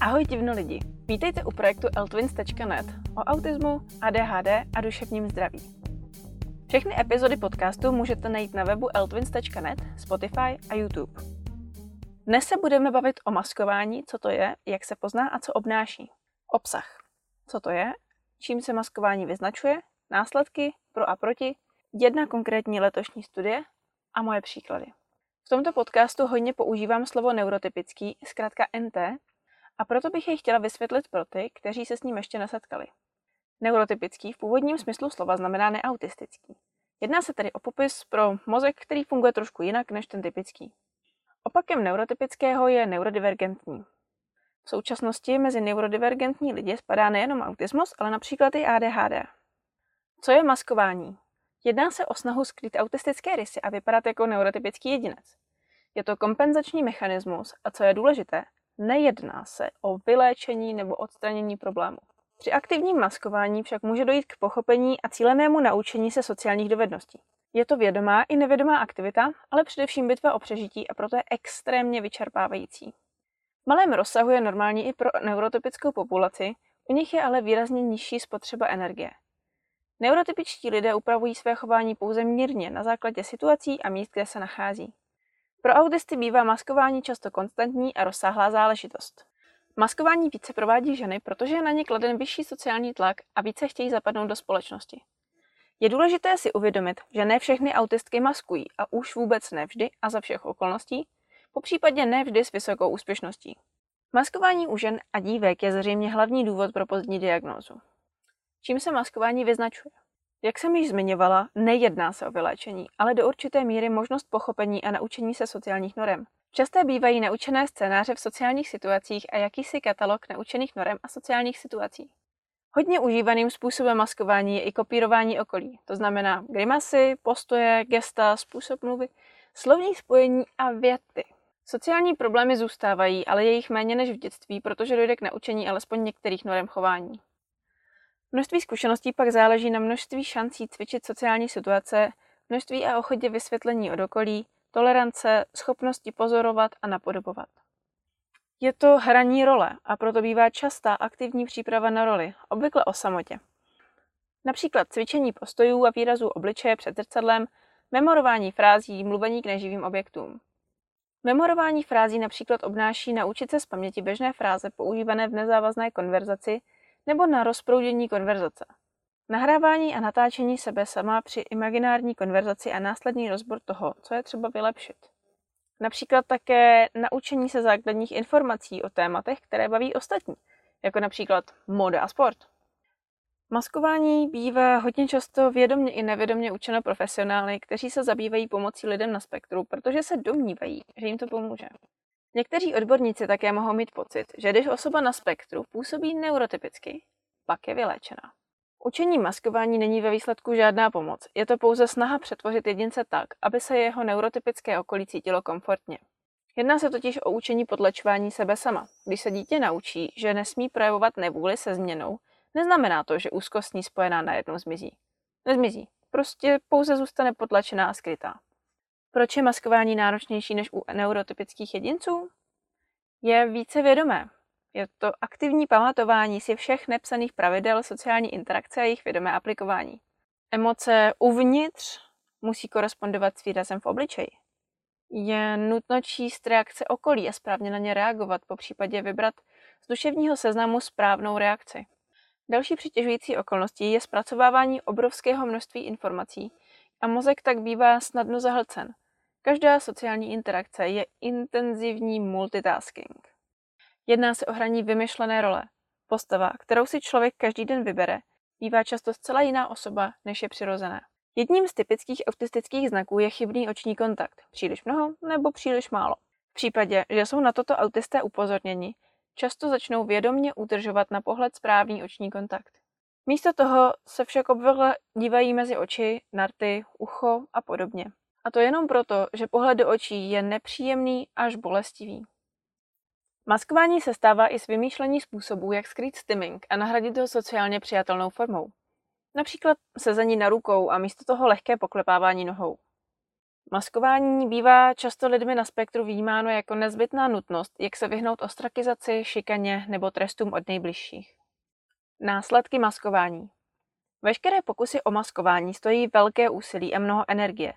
Ahoj divno lidi, vítejte u projektu eltwins.net o autismu, ADHD a duševním zdraví. Všechny epizody podcastu můžete najít na webu eltwins.net, Spotify a YouTube. Dnes se budeme bavit o maskování, co to je, jak se pozná a co obnáší. Obsah. Co to je, čím se maskování vyznačuje, následky, pro a proti, jedna konkrétní letošní studie a moje příklady. V tomto podcastu hodně používám slovo neurotypický, zkrátka NT, a proto bych jej chtěla vysvětlit pro ty, kteří se s ním ještě nesetkali. Neurotypický v původním smyslu slova znamená neautistický. Jedná se tedy o popis pro mozek, který funguje trošku jinak než ten typický. Opakem neurotypického je neurodivergentní. V současnosti mezi neurodivergentní lidi spadá nejenom autismus, ale například i ADHD. Co je maskování? Jedná se o snahu skrýt autistické rysy a vypadat jako neurotypický jedinec. Je to kompenzační mechanismus a co je důležité, nejedná se o vyléčení nebo odstranění problému. Při aktivním maskování však může dojít k pochopení a cílenému naučení se sociálních dovedností. Je to vědomá i nevědomá aktivita, ale především bitva o přežití a proto je extrémně vyčerpávající. V malém rozsahu je normální i pro neurotypickou populaci, u nich je ale výrazně nižší spotřeba energie. Neurotypičtí lidé upravují své chování pouze mírně na základě situací a míst, kde se nachází. Pro autisty bývá maskování často konstantní a rozsáhlá záležitost. Maskování více provádí ženy, protože je na ně kladen vyšší sociální tlak a více chtějí zapadnout do společnosti. Je důležité si uvědomit, že ne všechny autistky maskují a už vůbec nevždy a za všech okolností, po případě nevždy s vysokou úspěšností. Maskování u žen a dívek je zřejmě hlavní důvod pro pozdní diagnózu. Čím se maskování vyznačuje? Jak jsem již zmiňovala, nejedná se o vyléčení, ale do určité míry možnost pochopení a naučení se sociálních norem. Časté bývají naučené scénáře v sociálních situacích a jakýsi katalog naučených norem a sociálních situací. Hodně užívaným způsobem maskování je i kopírování okolí, to znamená grimasy, postoje, gesta, způsob mluvy, slovní spojení a věty. Sociální problémy zůstávají, ale je jich méně než v dětství, protože dojde k naučení alespoň některých norem chování. Množství zkušeností pak záleží na množství šancí cvičit sociální situace, množství a ochotě vysvětlení od okolí, tolerance, schopnosti pozorovat a napodobovat. Je to hraní role a proto bývá častá aktivní příprava na roli, obvykle o samotě. Například cvičení postojů a výrazů obličeje před zrcadlem, memorování frází, mluvení k neživým objektům. Memorování frází například obnáší naučit se z paměti běžné fráze používané v nezávazné konverzaci nebo na rozproudění konverzace. Nahrávání a natáčení sebe sama při imaginární konverzaci a následný rozbor toho, co je třeba vylepšit. Například také naučení se základních informací o tématech, které baví ostatní, jako například moda a sport. Maskování bývá hodně často vědomně i nevědomně učeno profesionály, kteří se zabývají pomocí lidem na spektru, protože se domnívají, že jim to pomůže. Někteří odborníci také mohou mít pocit, že když osoba na spektru působí neurotypicky, pak je vyléčená. Učení maskování není ve výsledku žádná pomoc, je to pouze snaha přetvořit jedince tak, aby se jeho neurotypické okolí cítilo komfortně. Jedná se totiž o učení podlečování sebe sama. Když se dítě naučí, že nesmí projevovat nevůli se změnou, neznamená to, že úzkost s ní spojená najednou zmizí. Nezmizí, prostě pouze zůstane potlačená a skrytá. Proč je maskování náročnější než u neurotypických jedinců? Je více vědomé. Je to aktivní pamatování si všech nepsaných pravidel sociální interakce a jejich vědomé aplikování. Emoce uvnitř musí korespondovat s výrazem v obličeji. Je nutno číst reakce okolí a správně na ně reagovat, po případě vybrat z duševního seznamu správnou reakci. Další přitěžující okolností je zpracovávání obrovského množství informací a mozek tak bývá snadno zahlcen. Každá sociální interakce je intenzivní multitasking. Jedná se o hraní vymyšlené role. Postava, kterou si člověk každý den vybere, bývá často zcela jiná osoba, než je přirozená. Jedním z typických autistických znaků je chybný oční kontakt, příliš mnoho nebo příliš málo. V případě, že jsou na toto autisté upozorněni, často začnou vědomně udržovat na pohled správný oční kontakt. Místo toho se však obvykle dívají mezi oči, narty, ucho a podobně. A to jenom proto, že pohled do očí je nepříjemný až bolestivý. Maskování se stává i z vymýšlení způsobů, jak skrýt stimming a nahradit ho sociálně přijatelnou formou. Například sezení na rukou a místo toho lehké poklepávání nohou. Maskování bývá často lidmi na spektru vnímáno jako nezbytná nutnost, jak se vyhnout ostrakizaci, šikaně nebo trestům od nejbližších. Následky maskování. Veškeré pokusy o maskování stojí velké úsilí a mnoho energie.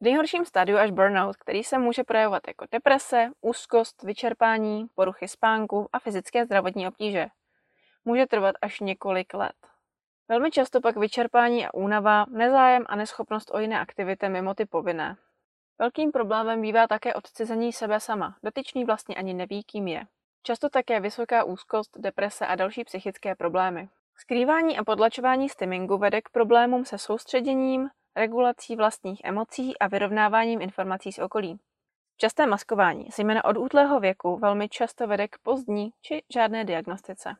V nejhorším stádiu až burnout, který se může projevovat jako deprese, úzkost, vyčerpání, poruchy spánku a fyzické zdravotní obtíže. Může trvat až několik let. Velmi často pak vyčerpání a únava, nezájem a neschopnost o jiné aktivity mimo ty povinné. Velkým problémem bývá také odcizení sebe sama. Dotyčný vlastně ani neví, kým je. Často také vysoká úzkost, deprese a další psychické problémy. Skrývání a podlačování stimingu vede k problémům se soustředěním, regulací vlastních emocí a vyrovnáváním informací z okolí. Časté maskování, zejména od útlého věku, velmi často vede k pozdní či žádné diagnostice.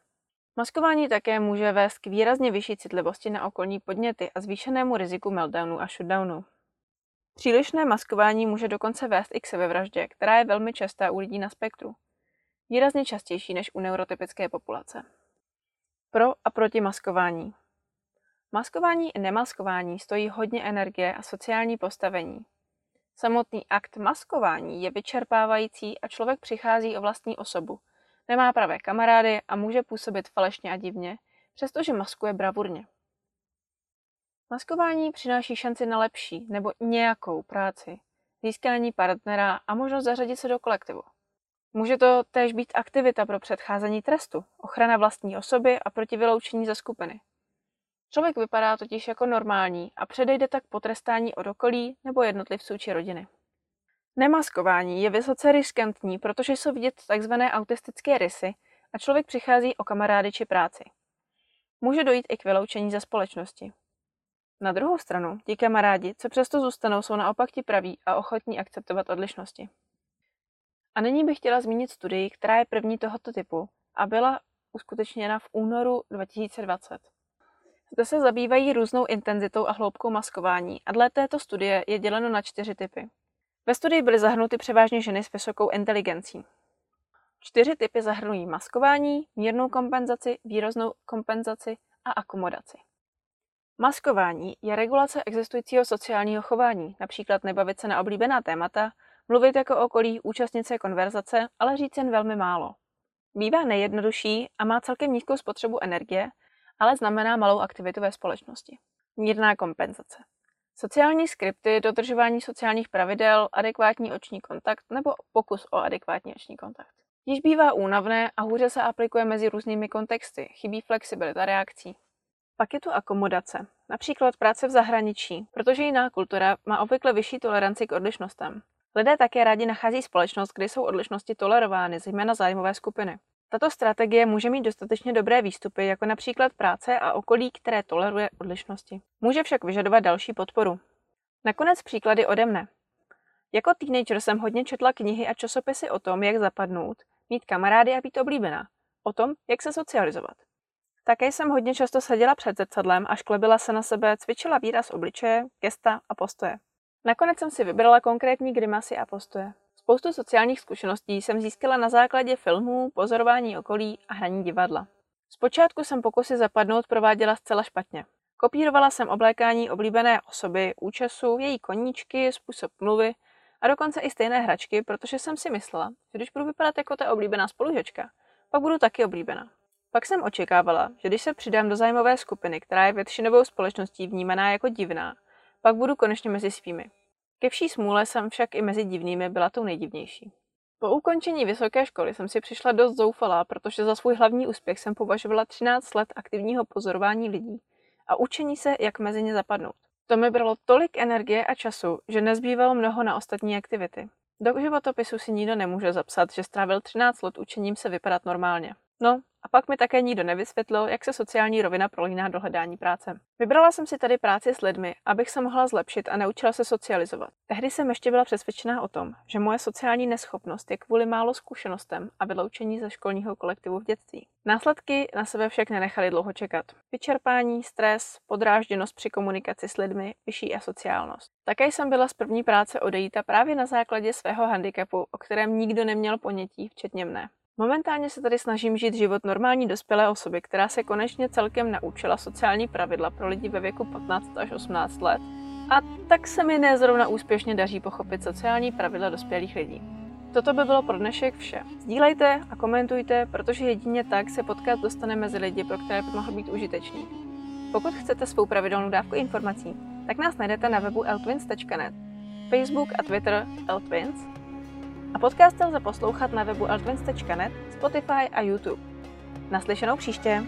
Maskování také může vést k výrazně vyšší citlivosti na okolní podněty a zvýšenému riziku meltdownu a shutdownu. Přílišné maskování může dokonce vést i k sebevraždě, která je velmi častá u lidí na spektru. Výrazně častější než u neurotypické populace. Pro a proti maskování. Maskování i nemaskování stojí hodně energie a sociální postavení. Samotný akt maskování je vyčerpávající a člověk přichází o vlastní osobu. Nemá pravé kamarády a může působit falešně a divně, přestože maskuje bravurně. Maskování přináší šanci na lepší nebo nějakou práci, získání partnera a možnost zařadit se do kolektivu. Může to též být aktivita pro předcházení trestu, ochrana vlastní osoby a proti vyloučení ze skupiny. Člověk vypadá totiž jako normální a předejde tak potrestání od okolí nebo jednotlivců či rodiny. Nemaskování je vysoce riskantní, protože jsou vidět tzv. autistické rysy a člověk přichází o kamarády či práci. Může dojít i k vyloučení ze společnosti. Na druhou stranu, ti kamarádi, co přesto zůstanou, jsou naopak ti praví a ochotní akceptovat odlišnosti. A nyní bych chtěla zmínit studii, která je první tohoto typu a byla uskutečněna v únoru 2020. Zde se zabývají různou intenzitou a hloubkou maskování a dle této studie je děleno na čtyři typy. Ve studii byly zahrnuty převážně ženy s vysokou inteligencí. Čtyři typy zahrnují maskování, mírnou kompenzaci, výroznou kompenzaci a akomodaci. Maskování je regulace existujícího sociálního chování, například nebavit se na oblíbená témata, mluvit jako okolí, účastnit se konverzace, ale říct jen velmi málo. Bývá nejjednodušší a má celkem nízkou spotřebu energie, ale znamená malou aktivitu ve společnosti. Mírná kompenzace. Sociální skripty, dodržování sociálních pravidel, adekvátní oční kontakt nebo pokus o adekvátní oční kontakt. Již bývá únavné a hůře se aplikuje mezi různými kontexty, chybí flexibilita reakcí. Pak je tu akomodace, například práce v zahraničí, protože jiná kultura má obvykle vyšší toleranci k odlišnostem. Lidé také rádi nachází společnost, kde jsou odlišnosti tolerovány, zejména zájmové skupiny. Tato strategie může mít dostatečně dobré výstupy, jako například práce a okolí, které toleruje odlišnosti. Může však vyžadovat další podporu. Nakonec příklady ode mne. Jako teenager jsem hodně četla knihy a časopisy o tom, jak zapadnout, mít kamarády a být oblíbená. O tom, jak se socializovat. Také jsem hodně často seděla před zrcadlem a šklebila se na sebe, cvičila výraz obličeje, gesta a postoje. Nakonec jsem si vybrala konkrétní grimasy a postoje. Spoustu sociálních zkušeností jsem získala na základě filmů, pozorování okolí a hraní divadla. Zpočátku jsem pokusy zapadnout prováděla zcela špatně. Kopírovala jsem oblékání oblíbené osoby, účesu, její koníčky, způsob mluvy a dokonce i stejné hračky, protože jsem si myslela, že když budu vypadat jako ta oblíbená spolužečka, pak budu taky oblíbená. Pak jsem očekávala, že když se přidám do zájmové skupiny, která je většinovou společností vnímaná jako divná, pak budu konečně mezi svými. Ke vší smůle jsem však i mezi divnými byla tou nejdivnější. Po ukončení vysoké školy jsem si přišla dost zoufalá, protože za svůj hlavní úspěch jsem považovala 13 let aktivního pozorování lidí a učení se, jak mezi ně zapadnout. To mi bralo tolik energie a času, že nezbývalo mnoho na ostatní aktivity. Do životopisu si nikdo nemůže zapsat, že strávil 13 let učením se vypadat normálně. No, a pak mi také nikdo nevysvětlil, jak se sociální rovina prolíná do hledání práce. Vybrala jsem si tady práci s lidmi, abych se mohla zlepšit a naučila se socializovat. Tehdy jsem ještě byla přesvědčená o tom, že moje sociální neschopnost je kvůli málo zkušenostem a vyloučení ze školního kolektivu v dětství. Následky na sebe však nenechaly dlouho čekat. Vyčerpání, stres, podrážděnost při komunikaci s lidmi, vyšší asociálnost. Také jsem byla z první práce odejita právě na základě svého handicapu, o kterém nikdo neměl ponětí, včetně mne. Momentálně se tady snažím žít život normální dospělé osoby, která se konečně celkem naučila sociální pravidla pro lidi ve věku 15 až 18 let A tak se mi nezrovna úspěšně daří pochopit sociální pravidla dospělých lidí. Toto by bylo pro dnešek vše. Sdílejte a komentujte, protože jedině tak se podcast dostane mezi lidi, pro které by mohl být užitečný. Pokud chcete svou pravidelnou dávku informací, tak nás najdete na webu eltwins.net, Facebook a Twitter eltwins a podcast lze poslouchat na webu eltwins.net, Spotify a YouTube. Naslyšenou příště!